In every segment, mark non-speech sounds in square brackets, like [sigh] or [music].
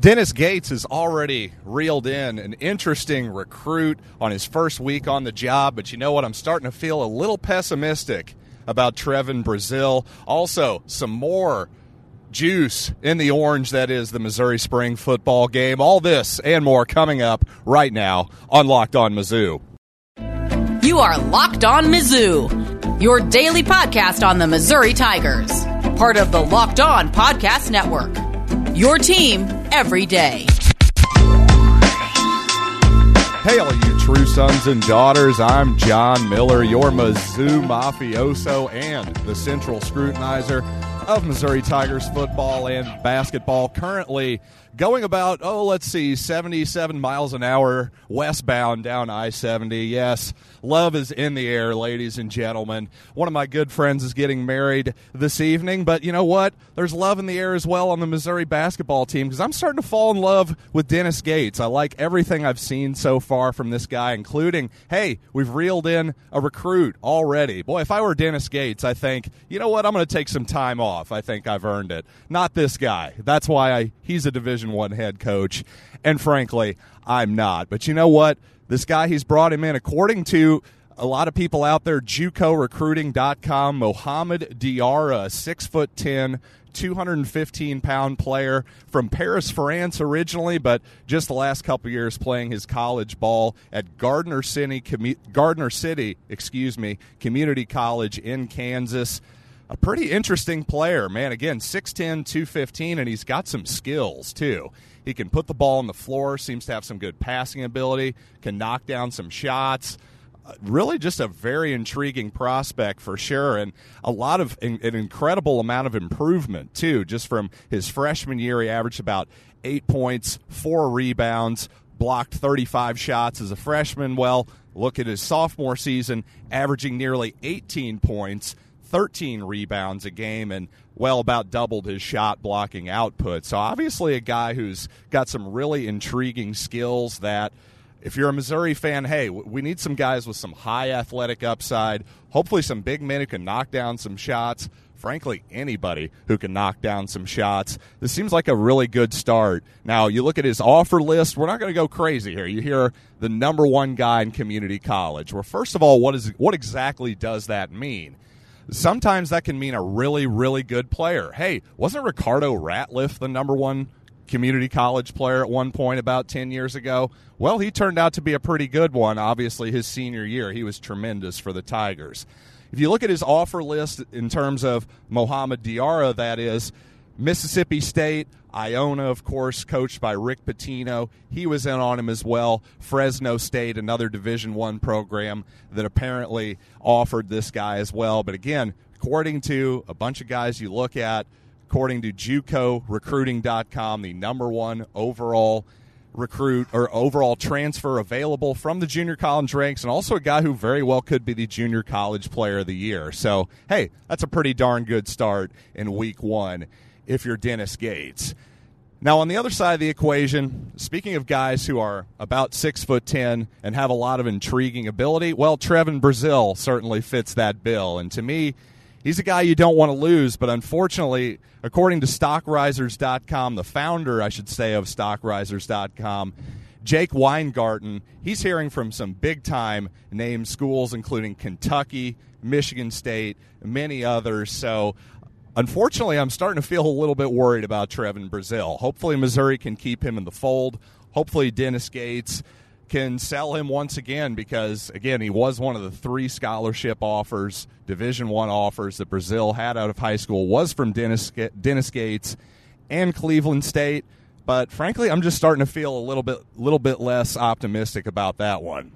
Dennis Gates has already reeled in an interesting recruit on his first week on the job, but you know what? I'm starting to feel a little pessimistic about Trevon Brazil. Also, some more juice in the orange that is the Missouri Spring football game. All this and more coming up right now on Locked On Mizzou. You are Locked On Mizzou, your daily podcast on the Missouri Tigers, part of the Locked On Podcast Network. Your team every day. Hey, all you true sons and daughters. I'm John Miller, your Mizzou mafioso and the central scrutinizer of Missouri Tigers football and basketball. Currently going about, oh, let's see, 77 miles an hour westbound down I 70. Yes, love is in the air, ladies and gentlemen. One of my good friends is getting married this evening, but you know what? There's love in the air as well on the Missouri basketball team because I'm starting to fall in love with Dennis Gates. I like everything I've seen so far from this guy, including, hey, we've reeled in a recruit already. Boy, if I were Dennis Gates, I think, you know what? I'm going to take some time off. I think I've earned it. Not this guy. That's why I, he's a division Division One head coach, and frankly, I'm not. But you know what? This guy, he's brought him in according to a lot of people out there, JUCOrecruiting.com, Mohamed Diarra, six foot ten, 215 pound player from Paris, France originally, but just the last couple years playing his college ball at Gardner City, Gardner City, excuse me, Community College in Kansas a pretty interesting player, man. Again, 6'10, 215, and he's got some skills, too. He can put the ball on the floor, seems to have some good passing ability, can knock down some shots. Uh, really, just a very intriguing prospect for sure, and a lot of an incredible amount of improvement, too. Just from his freshman year, he averaged about eight points, four rebounds, blocked 35 shots as a freshman. Well, look at his sophomore season, averaging nearly 18 points 13 rebounds a game and well about doubled his shot blocking output. So obviously a guy who's got some really intriguing skills that if you're a Missouri fan, hey, we need some guys with some high athletic upside, hopefully some big men who can knock down some shots. Frankly, anybody who can knock down some shots. This seems like a really good start. Now, you look at his offer list. We're not going to go crazy here. You hear the number one guy in community college. Well, first of all, what is what exactly does that mean? Sometimes that can mean a really, really good player. Hey, wasn't Ricardo Ratliff the number one community college player at one point about 10 years ago? Well, he turned out to be a pretty good one. Obviously, his senior year, he was tremendous for the Tigers. If you look at his offer list in terms of Mohamed Diarra, that is, Mississippi State, Iona, of course, coached by Rick Pitino. He was in on him as well. Fresno State, another Division One program that apparently offered this guy as well. But again, according to a bunch of guys you look at, according to JUCORecruiting.com, the number one overall recruit or overall transfer available from the junior college ranks, and also a guy who very well could be the junior college player of the year. So, hey, that's a pretty darn good start in week one if you're Dennis Gates. Now, on the other side of the equation, speaking of guys who are about six foot ten and have a lot of intriguing ability, well, Trevon Brazil certainly fits that bill. And to me, he's a guy you don't want to lose. But unfortunately, according to StockRisers.com, the founder, I should say, of StockRisers.com, Jake Weingarten, he's hearing from some big time name schools, including Kentucky, Michigan State, many others. So Unfortunately, I'm starting to feel a little bit worried about Trevon Brazil. Hopefully, Missouri can keep him in the fold. Hopefully, Dennis Gates can sell him once again because again he was one of the three scholarship offers division one offers that brazil had out of high school was from dennis, dennis gates and cleveland state but frankly i'm just starting to feel a little bit little bit less optimistic about that one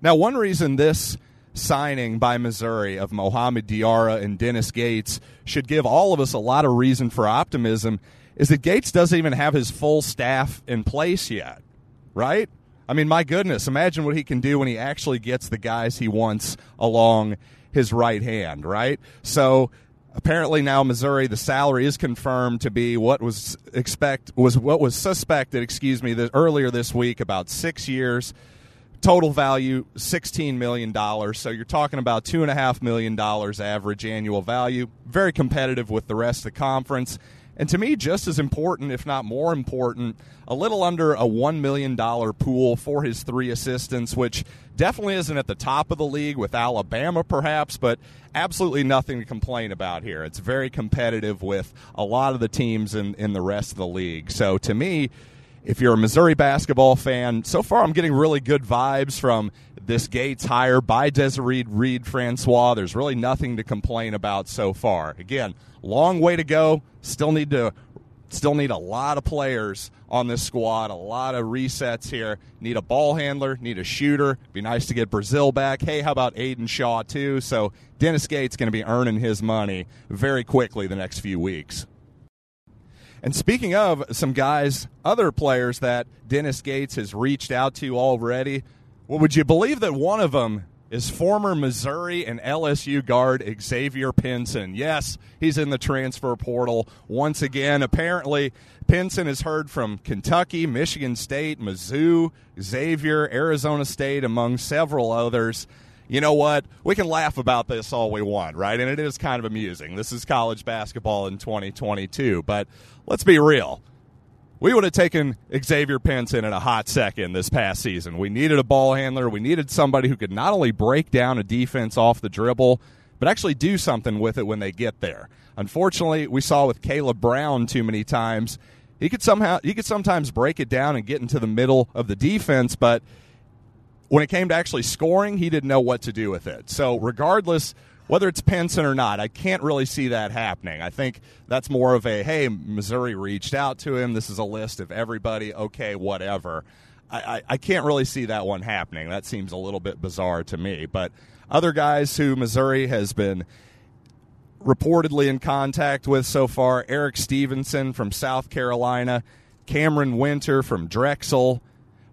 now one reason this signing by Missouri of Mohamed Diarra and Dennis Gates should give all of us a lot of reason for optimism is that Gates doesn't even have his full staff in place yet, right? I mean, my goodness, imagine what he can do when he actually gets the guys he wants along his right hand, right? So apparently now Missouri the salary is confirmed to be what was expect was what was suspected, excuse me, the, earlier this week about 6 years total value $16 million so you're talking about $2.5 million average annual value very competitive with the rest of the conference And to me, just as important, if not more important, a little under a $1 million pool for his three assistants, which definitely isn't at the top of the league with Alabama, perhaps, but absolutely nothing to complain about here. It's very competitive with a lot of the teams in, in the rest of the league. So to me, if you're a Missouri basketball fan, so far I'm getting really good vibes from this Gates hire by Desiree Reed Francois. There's really nothing to complain about so far. Again, long way to go. Still need to still need a lot of players on this squad, a lot of resets here. Need a ball handler, need a shooter. Be nice to get Brazil back. Hey, how about Aidan Shaw too? So Dennis Gates going to be earning his money very quickly the next few weeks. And speaking of some guys, other players that Dennis Gates has reached out to already, well, would you believe that one of them is former Missouri and LSU guard Xavier Pinson? Yes, he's in the transfer portal once again. Apparently, Pinson has heard from Kentucky, Michigan State, Mizzou, Xavier, Arizona State, among several others you know what? We can laugh about this all we want, right? And it is kind of amusing. This is college basketball in 2022. But let's be real. We would have taken Xavier Pinson in at a hot second this past season. We needed a ball handler. We needed somebody who could not only break down a defense off the dribble, but actually do something with it when they get there. Unfortunately, we saw with Caleb Brown too many times. He could somehow he could sometimes break it down and get into the middle of the defense, but when it came to actually scoring, he didn't know what to do with it. So, regardless whether it's Pinson or not, I can't really see that happening. I think that's more of a hey, Missouri reached out to him. This is a list of everybody. Okay, whatever. I, I, I can't really see that one happening. That seems a little bit bizarre to me. But other guys who Missouri has been reportedly in contact with so far Erik Stevenson from South Carolina, Camren Wynter from Drexel,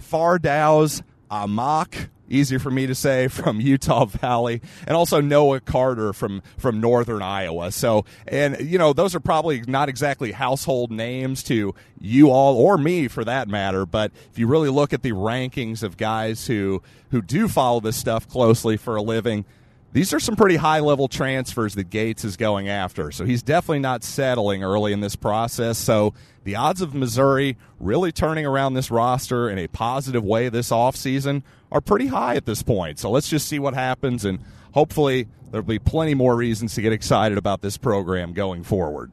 Fardaws Aimaq, easier for me to say, [laughs] from Utah Valley, and also Noah Carter from from Northern Iowa. So, and you know, those are probably not exactly household names to you all or me for that matter. But if you really look at the rankings of guys who who do follow this stuff closely for a living. These are some pretty high level transfers that Gates is going after. So he's definitely not settling early in this process. So the odds of Missouri really turning around this roster in a positive way this offseason are pretty high at this point. So let's just see what happens, and hopefully there'll be plenty more reasons to get excited about this program going forward.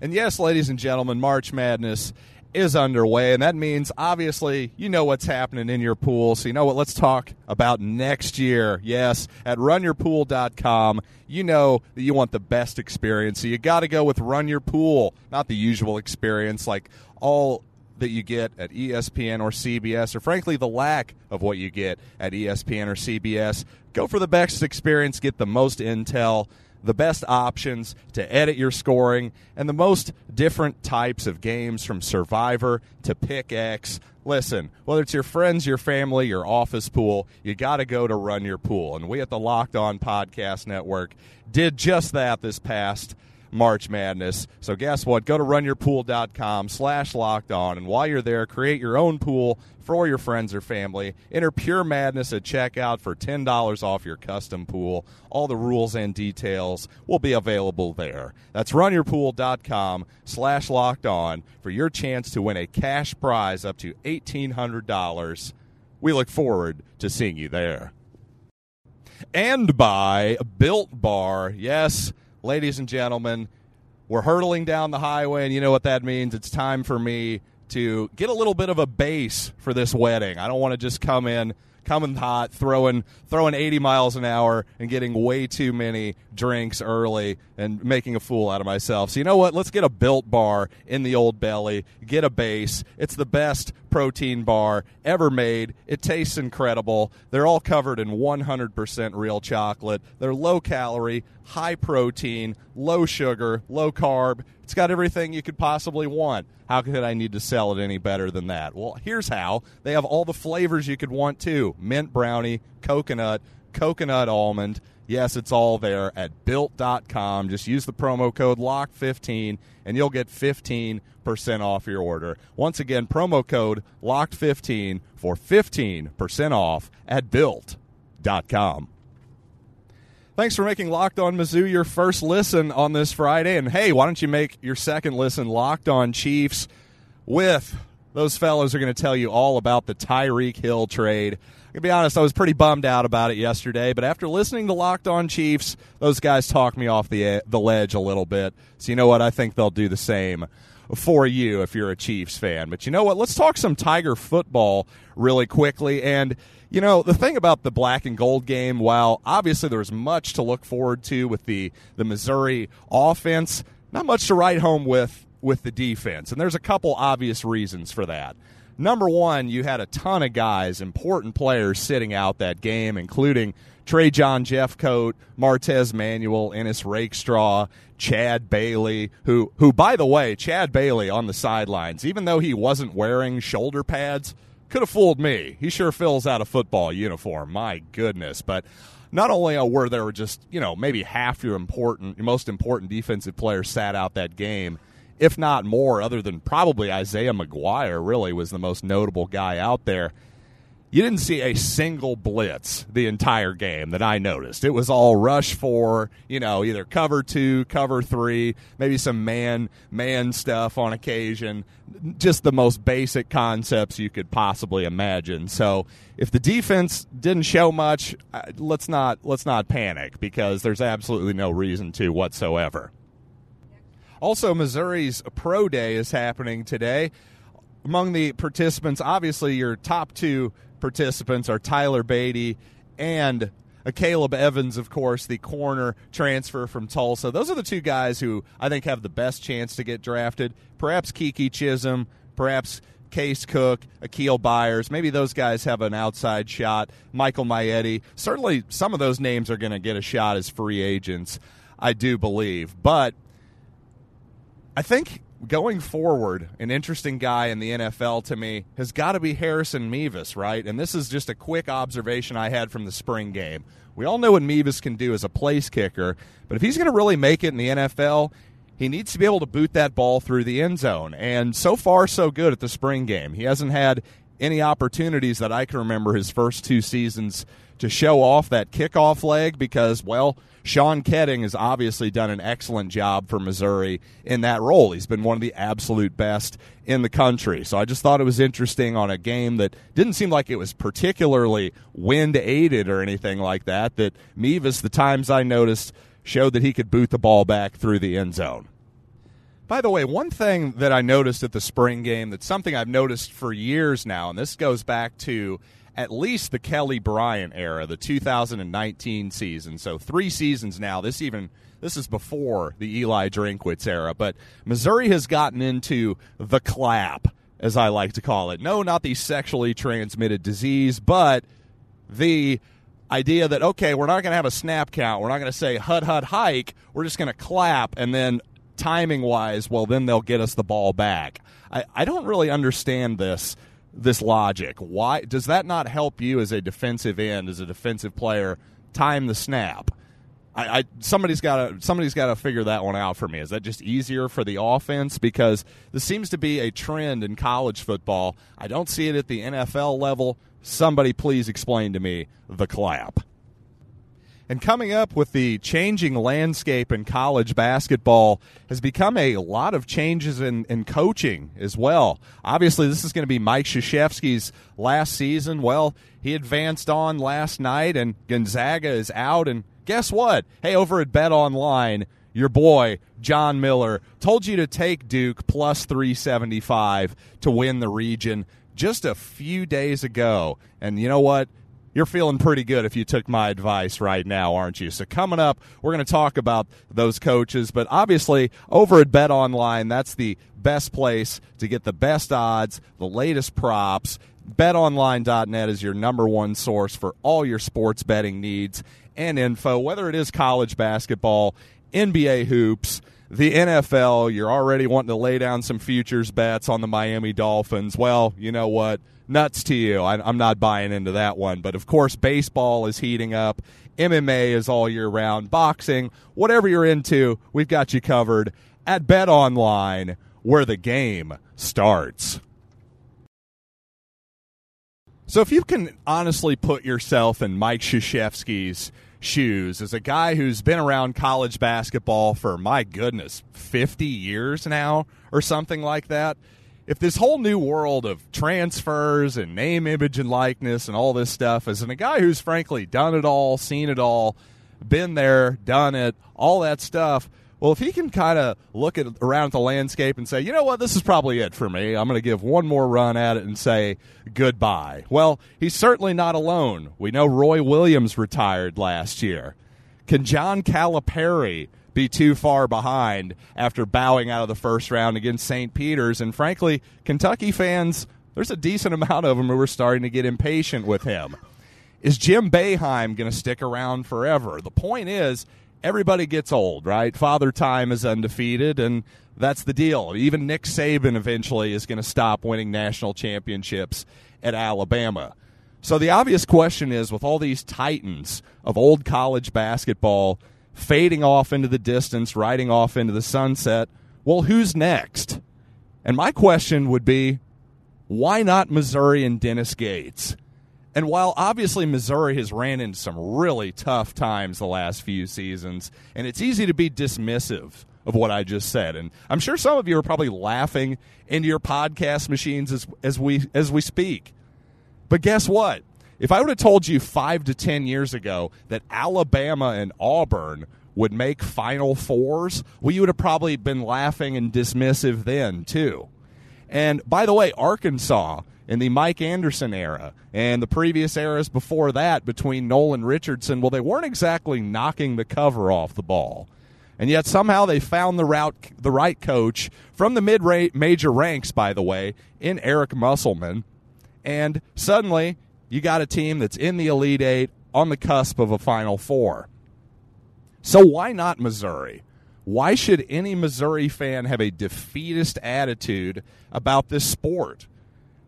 And yes, ladies and gentlemen, March Madness is underway, and that means obviously you know what's happening in your pool. So, you know what? Let's talk about next year. Yes, at runyourpool.com, you know that you want the best experience. So, you got to go with Run Your Pool, not the usual experience like all that you get at ESPN or CBS, or frankly, the lack of what you get at ESPN or CBS. Go for the best experience, get the most intel the best options to edit your scoring, and the most different types of games from Survivor to Pick X. Listen, whether it's your friends, your family, your office pool, you got to go to Run Your Pool. And we at the Locked On Podcast Network did just that this past March Madness. So guess what? Go to runyourpool.com slash locked on. And while you're there, create your own pool for your friends or family. Enter Pure Madness at checkout for $10 off your custom pool. All the rules and details will be available there. That's runyourpool.com slash locked on for your chance to win a cash prize up to $1,800. We look forward to seeing you there. And by Built Bar. Yes, ladies and gentlemen, we're hurtling down the highway, and you know what that means. It's time for me to get a little bit of a base for this wedding. I don't want to just come in coming hot, throwing throwing 80 miles an hour and getting way too many drinks early and making a fool out of myself. So you know what? Let's get a built bar in the old belly. Get a base. It's the best protein bar ever made. It tastes incredible. They're all covered in 100% real chocolate. They're low calorie, high protein, low sugar, low carb. It's got everything you could possibly want. How could I need to sell it any better than that? Well, here's how. They have all the flavors you could want too mint brownie, coconut, coconut almond. Yes, it's all there at built.com. Just use the promo code LOCK15 and you'll get 15% off your order. Once again, promo code LOCK15 for 15% off at built.com. Thanks for making Locked On Mizzou your first listen on this Friday. And hey, why don't you make your second listen Locked On Chiefs with those fellows are going to tell you all about the Tyreek Hill trade. I'm going to be honest, I was pretty bummed out about it yesterday, but after listening to Locked On Chiefs, those guys talked me off the the ledge a little bit. So you know what? I think they'll do the same for you if you're a Chiefs fan. But you know what? Let's talk some Tiger football really quickly. And you know, the thing about the black and gold game, while obviously there was much to look forward to with the, the Missouri offense, not much to write home with with the defense. And there's a couple obvious reasons for that. Number one, you had a ton of guys, important players sitting out that game, including Trajan Jeffcoat, Martez Manuel, Ennis Rakestraw, Chad Bailey, who who by the way, Chad Bailey on the sidelines, even though he wasn't wearing shoulder pads, could have fooled me. He sure fills out a football uniform. My goodness. But not only were there just, you know, maybe half your important your most important defensive players sat out that game, if not more, other than probably Isaiah McGuire, really was the most notable guy out there you didn't see a single blitz the entire game that I noticed. It was all rush for, you know, either cover two, cover three, maybe some man man stuff on occasion. Just the most basic concepts you could possibly imagine. So if the defense didn't show much, uh, let's not let's not panic because there's absolutely no reason to whatsoever. Also, Missouri's Pro Day is happening today. Among the participants, obviously your top two participants are Tyler Badie and Caleb Evans, of course, the corner transfer from Tulsa. Those are the two guys who I think have the best chance to get drafted. Perhaps Keke Chism, perhaps Case Cook, Akial Byers. Maybe those guys have an outside shot. Michael Maietti. Certainly, some of those names are going to get a shot as free agents, I do believe. But I think going forward, an interesting guy in the NFL to me has got to be Harrison Mevis, right? And this is just a quick observation I had from the spring game. We all know what Mevis can do as a place kicker, but if he's going to really make it in the NFL, he needs to be able to boot that ball through the end zone. And so far, so good at the spring game. He hasn't had any opportunities that I can remember his first two seasons to show off that kickoff leg because, well, Sean Koetting has obviously done an excellent job for Missouri in that role. He's been one of the absolute best in the country. So I just thought it was interesting on a game that didn't seem like it was particularly wind aided or anything like that, that Mevis, the times I noticed, showed that he could boot the ball back through the end zone. By the way, one thing that I noticed at the spring game that's something I've noticed for years now, and this goes back to at least the Kelly Bryant era, the 2019 season. So three seasons now. This even this is before the Eli Drinkwitz era, but Missouri has gotten into the clap, as I like to call it. No, not the sexually transmitted disease, but the idea that okay, we're not going to have a snap count. We're not going to say hud hud hike. We're just going to clap, and then timing wise, well, then they'll get us the ball back. I, I don't really understand this this logic. Why does that not help you as a defensive end, as a defensive player, time the snap? I, I somebody's got to somebody's got to figure that one out for me. Is that just easier for the offense? Because this seems to be a trend in college football. I don't see it at the NFL level. Somebody please explain to me the clap. And coming up with the changing landscape in college basketball has become a lot of changes in, in coaching as well. Obviously, this is going to be Mike Krzyzewski's last season. Well, he advanced on last night, and Gonzaga is out. And guess what? Hey, over at Bet Online, your boy John Miller told you to take Duke plus 375 to win the region just a few days ago. And you know what? You're feeling pretty good if you took my advice right now, aren't you? So coming up, we're going to talk about those coaches, but obviously over at Bet Online, that's the best place to get the best odds, the latest props. BetOnline.net is your number one source for all your sports betting needs and info, whether it is college basketball, NBA hoops, the NFL, you're already wanting to lay down some futures bets on the Miami Dolphins. Well, you know what? nuts to you. I, am not buying into that one. But of course, baseball is heating up. MMA is all year round. Boxing, whatever you're into, we've got you covered at Bet Online, where the game starts. So, if you can honestly put yourself in Mike Krzyzewski's shoes as a guy who's been around college basketball for, my goodness, 50 years now or something like that. If this whole new world of transfers and name, image, and likeness and all this stuff in a guy who's frankly done it all, seen it all, been there, done it, all that stuff. Well, if he can kind of look at around the landscape and say, you know what, this is probably it for me. I'm going to give one more run at it and say goodbye. Well, he's certainly not alone. We know Roy Williams retired last year. Can John Calipari be too far behind after bowing out of the first round against St. Peter's? And frankly, Kentucky fans, there's a decent amount of them who are starting to get impatient with him. Is Jim Boeheim going to stick around forever? The point is, everybody gets old, right? Father Time is undefeated, and that's the deal. Even Nick Saban eventually is going to stop winning national championships at Alabama. So the obvious question is with all these titans of old college basketball fading off into the distance, riding off into the sunset, well, who's next? And my question would be why not Missouri and Dennis Gates? And while obviously Missouri has ran into some really tough times the last few seasons, and it's easy to be dismissive of what I just said, and I'm sure some of you are probably laughing into your podcast machines as, as we as we speak. But guess what? If I would have told you five to ten years ago that Alabama and Auburn would make Final Fours, well, you would have probably been laughing and dismissive then too. And by the way, Arkansas in the Mike Anderson era and the previous eras before that between Nolan Richardson, well, they weren't exactly knocking the cover off the ball. And yet somehow they found the route, the right coach from the mid major ranks, by the way, in Eric Musselman. And suddenly you got a team that's in the Elite Eight on the cusp of a Final Four. So why not Missouri? Why should any Missouri fan have a defeatist attitude about this sport?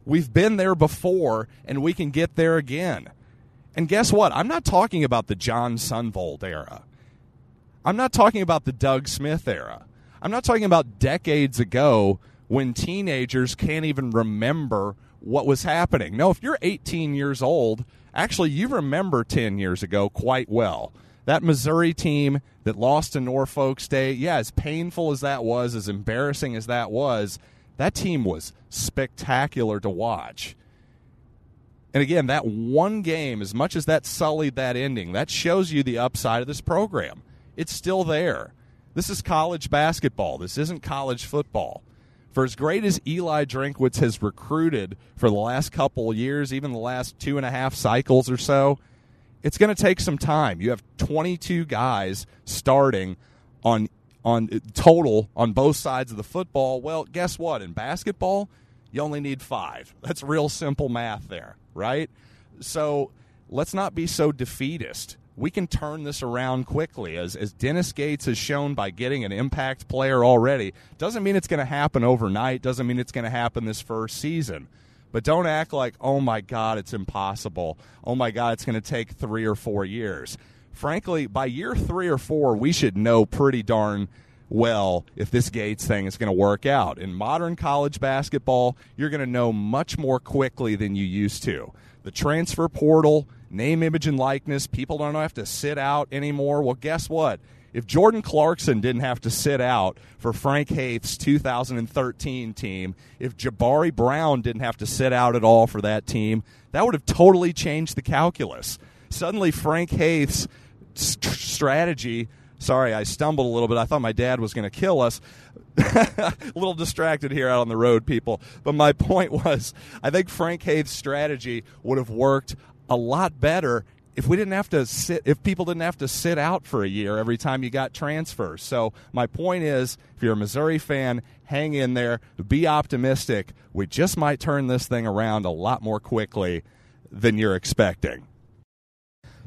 We've been there before, and we can get there again. And guess what? I'm not talking about the Jon Sundvold era. I'm not talking about the Doug Smith era. I'm not talking about decades ago when teenagers can't even remember what was happening. No, if you're 18 years old, actually, you remember 10 years ago quite well. That Missouri team that lost to Norfolk State, yeah, as painful as that was, as embarrassing as that was, that team was spectacular to watch. And again, that one game, as much as that sullied that ending, that shows you the upside of this program. It's still there. This is college basketball. This isn't college football. For as great as Eli Drinkwitz has recruited for the last couple years, even the last two and a half cycles or so, it's going to take some time. You have 22 guys starting on on total on both sides of the football. Well, guess what? In basketball, you only need five. That's real simple math there, right? So let's not be so defeatist. We can turn this around quickly, as, as Dennis Gates has shown by getting an impact player already. Doesn't mean it's going to happen overnight, doesn't mean it's going to happen this first season. But don't act like, oh my God, it's impossible. Oh my God, it's going to take three or four years frankly, by year three or four, we should know pretty darn well if this Gates thing is going to work out. In modern college basketball, you're going to know much more quickly than you used to. The transfer portal, name, image, and likeness, people don't have to sit out anymore. Well, guess what? If Jordan Clarkson didn't have to sit out for Frank Haith's 2013 team, if Jabari Brown didn't have to sit out at all for that team, that would have totally changed the calculus. Suddenly, Frank Haith's strategy. Sorry, I stumbled a little bit. I thought my dad was going to kill us. [laughs] a little distracted here out on the road, people. But my [laughs] point was, I think Frank Haith's strategy would have worked a lot better if we didn't have to sit if people didn't have to sit out for a year every time you got transfers. So my point is if you're a Missouri fan, hang in there, be optimistic. We just might turn this thing around a lot more quickly than you're expecting.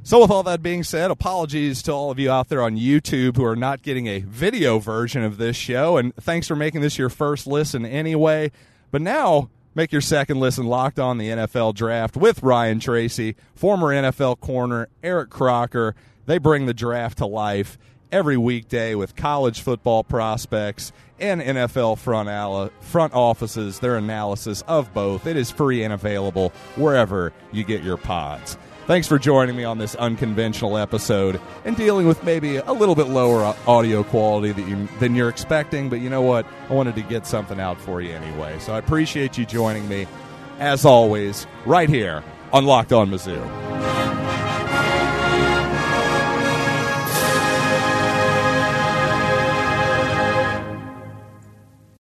So, with all that being said, apologies to all of you out there on YouTube who are not getting a video version of this show. And thanks for making this your first listen anyway. But now, make your second listen locked on the NFL draft with Ryan Tracy, former NFL corner, Eric Crocker. They bring the draft to life every weekday with college football prospects and NFL front, front offices, their analysis of both. It is free and available wherever you get your pods. Thanks for joining me on this unconventional episode and dealing with maybe a little bit lower audio quality you, than you're expecting. But you know what? I wanted to get something out for you anyway. So I appreciate you joining me, as always, right here on Locked On Mizzou.